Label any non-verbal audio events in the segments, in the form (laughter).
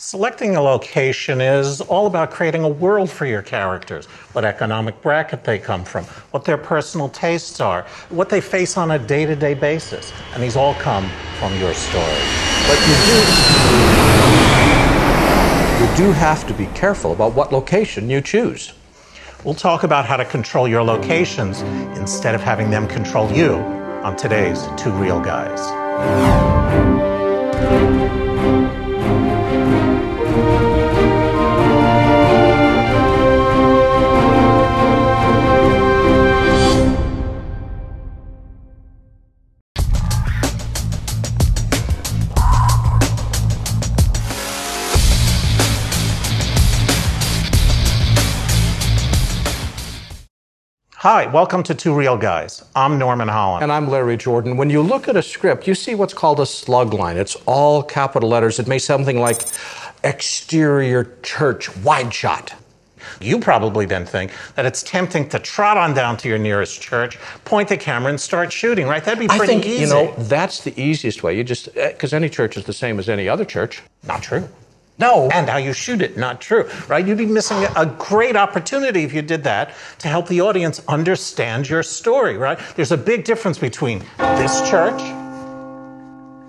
Selecting a location is all about creating a world for your characters, what economic bracket they come from, what their personal tastes are, what they face on a day to day basis. And these all come from your story. But you do, you do have to be careful about what location you choose. We'll talk about how to control your locations instead of having them control you on today's Two Reel Guys. Hi, welcome to Two Reel Guys. I'm Norman Hollyn. And I'm Larry Jordan. When you look at a script, you see what's called a slug line. It's all capital letters. It may say something like exterior church wide shot. You probably then think that it's tempting to trot on down to your nearest church, point the camera, and start shooting, right? That'd be pretty I think, easy. you know, that's the easiest way. You just, eh, because any church is the same as any other church. Not true. No. And how you shoot it, not true, right? You'd be missing a great opportunity if you did that to help the audience understand your story, right? There's a big difference between this church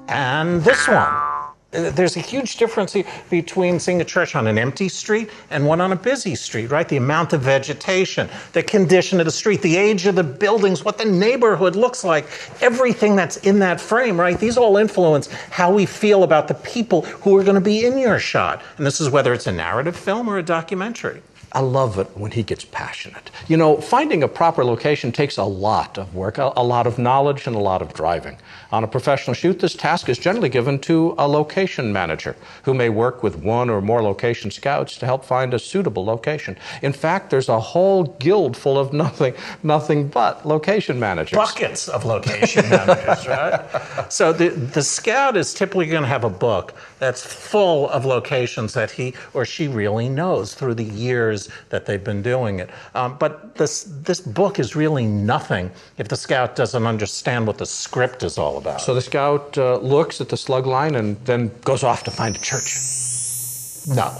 and this one. There's a huge difference between seeing a church on an empty street and one on a busy street, right? The amount of vegetation, the condition of the street, the age of the buildings, what the neighborhood looks like, everything that's in that frame, right? These all influence how we feel about the people who are going to be in your shot. And this is whether it's a narrative film or a documentary. I love it when he gets passionate. You know, finding a proper location takes a lot of work, a, a, lot of knowledge, and a lot of driving. On a professional shoot, this task is generally given to a location manager who may work with one or more location scouts to help find a suitable location. In fact, there's a whole guild full of (laughs) nothing, nothing but location managers. Buckets of location managers, right? (laughs) So the, the scout is typically going to have a book that's full of locations that he or she really knows through the years that they've been doing it. Um, but this, this book is really nothing if the scout doesn't understand what the script is all about. So the scout uh, looks at the slug line and then goes off to find a church. No.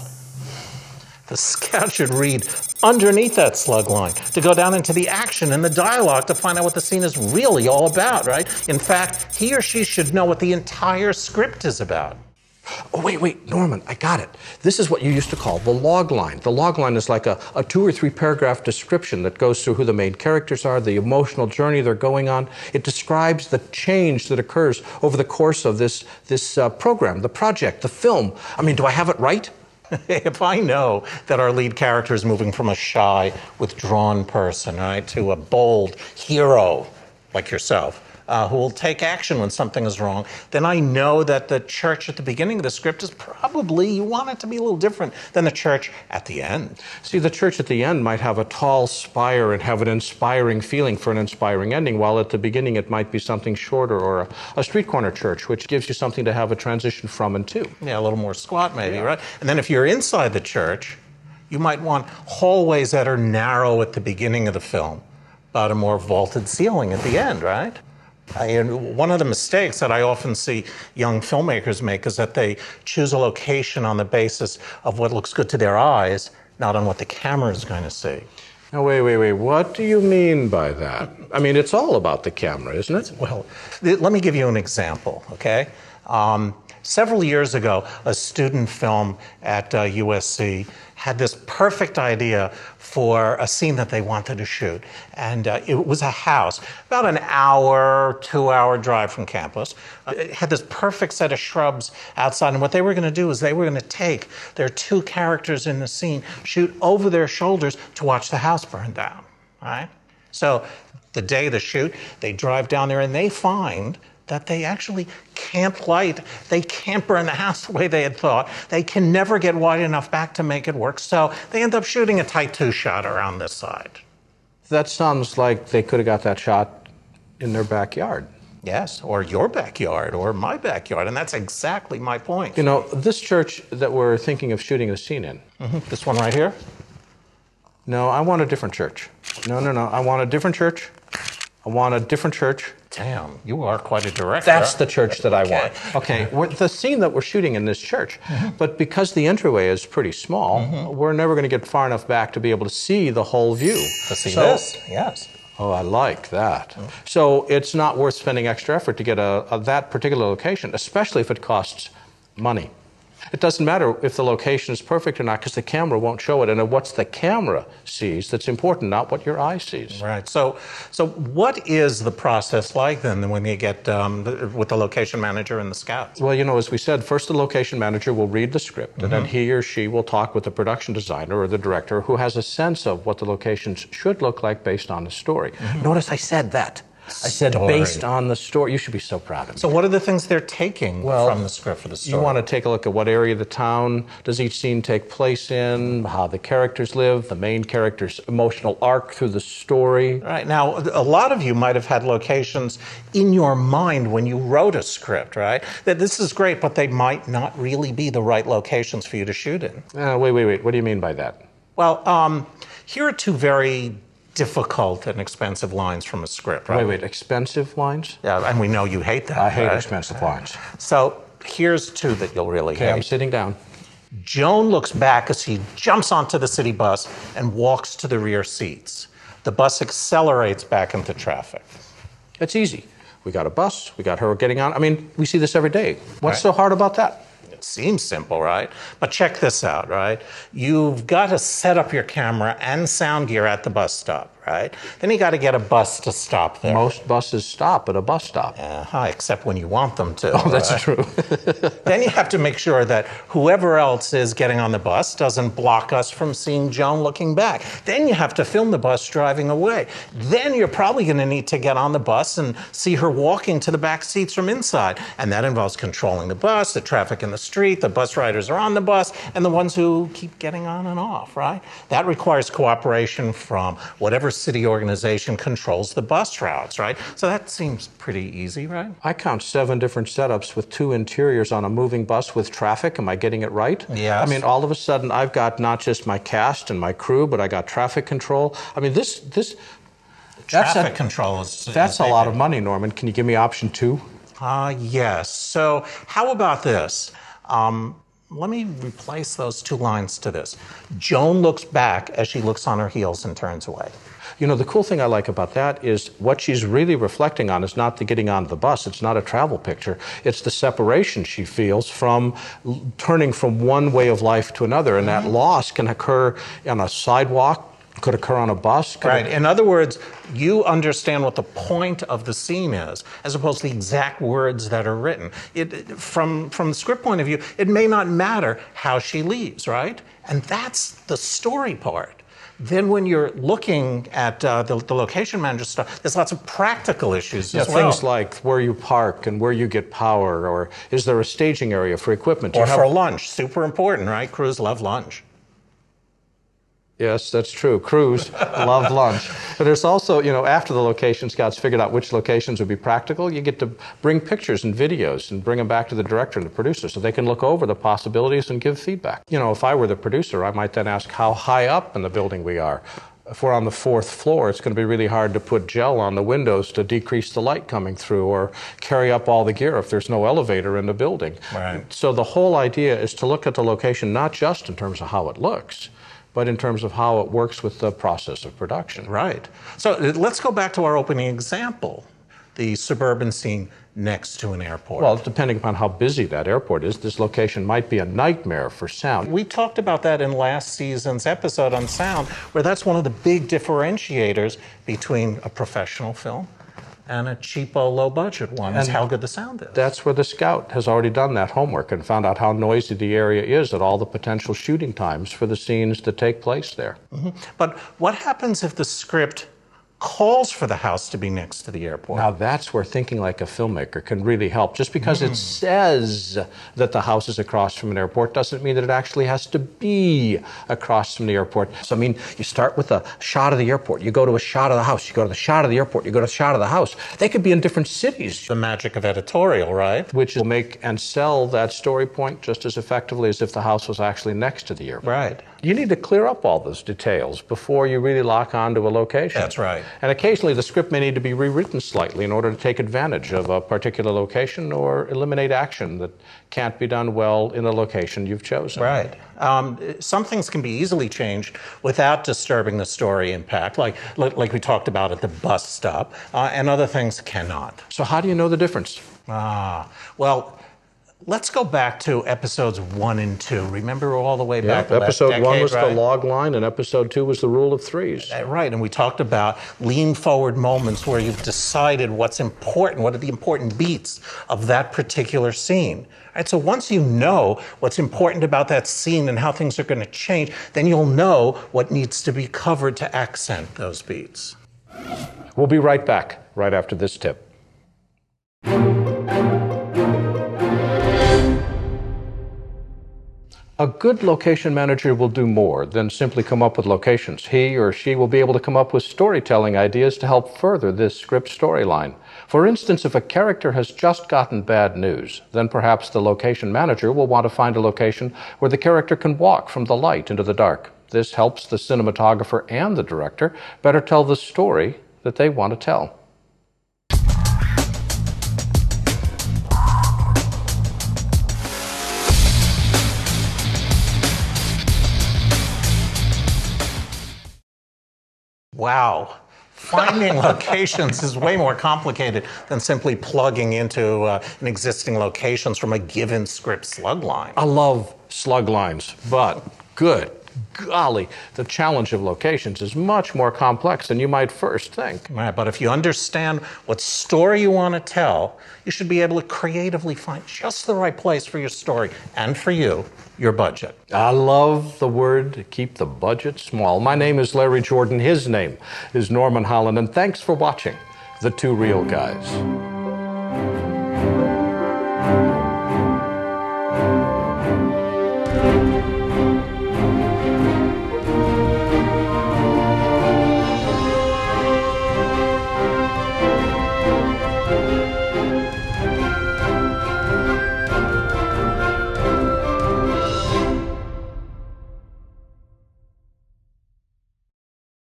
The scout should read underneath that slug line to go down into the action and the dialogue to find out what the scene is really all about, right? In fact, he or she should know what the entire script is about. Oh, wait, wait, Norman, I got it. This is what you used to call the log line. The log line is like a, a, two or three paragraph description that goes through who the main characters are, the emotional journey they're going on. It describes the change that occurs over the course of this, this uh, program, the project, the film. I mean, do I have it right? (laughs) if I know that our lead character is moving from a shy, withdrawn person, right, to a bold hero like yourself, uh, who will take action when something is wrong, then I know that the church at the beginning of the script is probably, you want it to be a little different than the church at the end. See, the church at the end might have a tall spire and have an inspiring feeling for an inspiring ending, while at the beginning it might be something shorter or a, a street corner church, which gives you something to have a transition from and to. Yeah, a little more squat maybe, yeah. right? And then if you're inside the church, you might want hallways that are narrow at the beginning of the film, but a more vaulted ceiling at the end, right? And one of the mistakes that I often see young filmmakers make is that they choose a location on the basis of what looks good to their eyes, not on what the camera is going to see. Now, wait, wait, wait. What do you mean by that? I mean, it's all about the camera, isn't it? Well, let me give you an example, okay? Um, several years ago, a student film at uh, USC had this perfect idea for a scene that they wanted to shoot. And uh, it was a house, about an hour, two hour drive from campus. Uh, it had this perfect set of shrubs outside. And what they were going to do is they were going to take their two characters in the scene, shoot over their shoulders to watch the house burn down. Right? So the day of the shoot, they drive down there and they find that they actually can't light, they can't burn the house the way they had thought. They can never get wide enough back to make it work. So they end up shooting a tight two shot around this side. That sounds like they could have got that shot in their backyard. Yes, or your backyard or my backyard. And that's exactly my point. You know, this church that we're thinking of shooting a scene in. Mm-hmm. This one right here? No, I want a different church. No, no, no. I want a different church I want a different church. Damn, you are quite a director. That's the church that I Okay. want. Okay, we're, the scene that we're shooting in this church, mm-hmm. but because the entryway is pretty small, mm-hmm. we're never going to get far enough back to be able to see the whole view. to see So- this. Yes. Oh, I like that. Mm-hmm. So it's not worth spending extra effort to get a, a that particular location, especially if it costs money. It doesn't matter if the location is perfect or not because the camera won't show it. And what's the camera sees that's important, not what your eye sees. Right. So, so what is the process like then when you get um, with the location manager and the scouts? Well, you know, as we said, first the location manager will read the script, and then he or she will talk with the production designer or the director who has a sense of what the locations should look like based on the story. Notice I said that. I said Story. based on the story. You should be so proud of me. So, what are the things they're taking Well, from the script for the story? You want to take a look at what area of the town does each scene take place in, how the characters live, the main character's emotional arc through the story. Right. Now, a lot of you might have had locations in your mind when you wrote a script, right? That this is great, but they might not really be the right locations for you to shoot in. Uh, wait, wait, wait. What do you mean by that? Well, um, here are two very difficult and expensive lines from a script, right? Wait, wait. Expensive lines? Yeah, and we know you hate that. I hate right? expensive lines. So here's two that you'll really Okay, I'm sitting down. Joan looks back as he jumps onto the city bus and walks to the rear seats. The bus accelerates back into traffic. It's easy. We got a bus. We got her getting on. I mean, we see this every day. What's Right. so hard about that? It seems simple, right? But check this out, right? You've got to set up your camera and sound gear at the bus stop, right? Then you got to get a bus to stop there. Most buses stop at a bus stop. Uh-huh, except when you want them to. Oh, that's right? true. (laughs) Then you have to make sure that whoever else is getting on the bus doesn't block us from seeing Joan looking back. Then you have to film the bus driving away. Then you're probably going to need to get on the bus and see her walking to the back seats from inside. And that involves controlling the bus, the traffic in the street, the bus riders are on the bus, and the ones who keep getting on and off, right? That requires cooperation from whatever city organization controls the bus routes, right? So that seems pretty easy, right? I count seven different setups with two interiors on a moving bus with traffic. Am I getting it right? Yes. I mean, all of a sudden, I've got not just my cast and my crew, but I got traffic control. I mean, this this that's Traffic a, control is. that's is a lot of money, Norman. Can you give me option two? Uh, yes. So, how about this? Um, let me replace those two lines to this. Joan looks back as she looks on her heels and turns away. You know, the cool thing I like about that is what she's really reflecting on is not the getting on the bus. It's not a travel picture. It's the separation she feels from l- turning from one way of life to another. And that mm-hmm. loss can occur on a sidewalk, could occur on a bus. Right. In other words, you understand what the point of the scene is, as opposed to the exact words that are written. It, from from the script point of view, it may not matter how she leaves, right? And that's the story part. Then, when you're looking at uh, the, the location manager stuff, there's lots of practical issues Yeah, as well. things like where you park and where you get power, or is there a staging area for equipment? Or have- for lunch, super important, right? Crews love lunch. Yes, that's true. Crews (laughs) love lunch. But there's also, you know, after the location scouts figured out which locations would be practical, you get to bring pictures and videos and bring them back to the director and the producer so they can look over the possibilities and give feedback. You know, if I were the producer, I might then ask how high up in the building we are. If we're on the fourth floor, it's going to be really hard to put gel on the windows to decrease the light coming through or carry up all the gear if there's no elevator in the building. Right. So the whole idea is to look at the location not just in terms of how it looks, but in terms of how it works with the process of production. Right. So let's go back to our opening example the suburban scene next to an airport. Well, depending upon how busy that airport is, this location might be a nightmare for sound. we talked about that in last season's episode on sound, where that's one of the big differentiators between a professional film and a cheapo, low budget one, is And how good the sound is. That's where the scout has already done that homework and found out how noisy the area is at all the potential shooting times for the scenes that take place there. Mm-hmm. But what happens if the script calls for the house to be next to the airport? Now, that's where thinking like a filmmaker can really help. Just because it hmm. says that the house is across from an airport doesn't mean that it actually has to be across from the airport. So, I mean, you start with a shot of the airport, you go to a shot of the house, you go to the shot of the airport, you go to the shot of the house. They could be in different cities. the magic of editorial, right? Which will make and sell that story point just as effectively as if the house was actually next to the airport. Right. You need to clear up all those details before you really lock onto a location. That's right. And occasionally the script may need to be rewritten slightly in order to take advantage of a particular location or eliminate action that can't be done well in the location you've chosen. Right. Um, some things can be easily changed without disturbing the story impact, like, like we talked about at the bus stop, uh, and other things cannot. So, how do you know the difference? Ah, well, Let's go back to episodes one and two. Remember all the way back. Yeah, episode decade, one was right? the log line, and episode two was the rule of threes. Uh, right, and we talked about lean forward moments where you've decided what's important, what are the important beats of that particular scene. Right, so once you know what's important about that scene and how things are going to change, then you'll know what needs to be covered to accent those beats. We'll be right back right after this tip. A good location manager will do more than simply come up with locations. He or she will be able to come up with storytelling ideas to help further this script storyline. For instance, if a character has just gotten bad news, then perhaps the location manager will want to find a location where the character can walk from the light into the dark. This helps the cinematographer and the director better tell the story that they want to tell. Wow. Finding (laughs) locations is way more complicated than simply plugging into uh, an existing locations from a given script slug line. I love slug lines, but good golly, the challenge of locations is much more complex than you might first think. Right, but if you understand what story you want to tell, you should be able to creatively find just the right place for your story and for you, your budget. I love the word keep the budget small. My name is Larry Jordan. His name is Norman Hollyn, and thanks for watching The Two Reel Guys.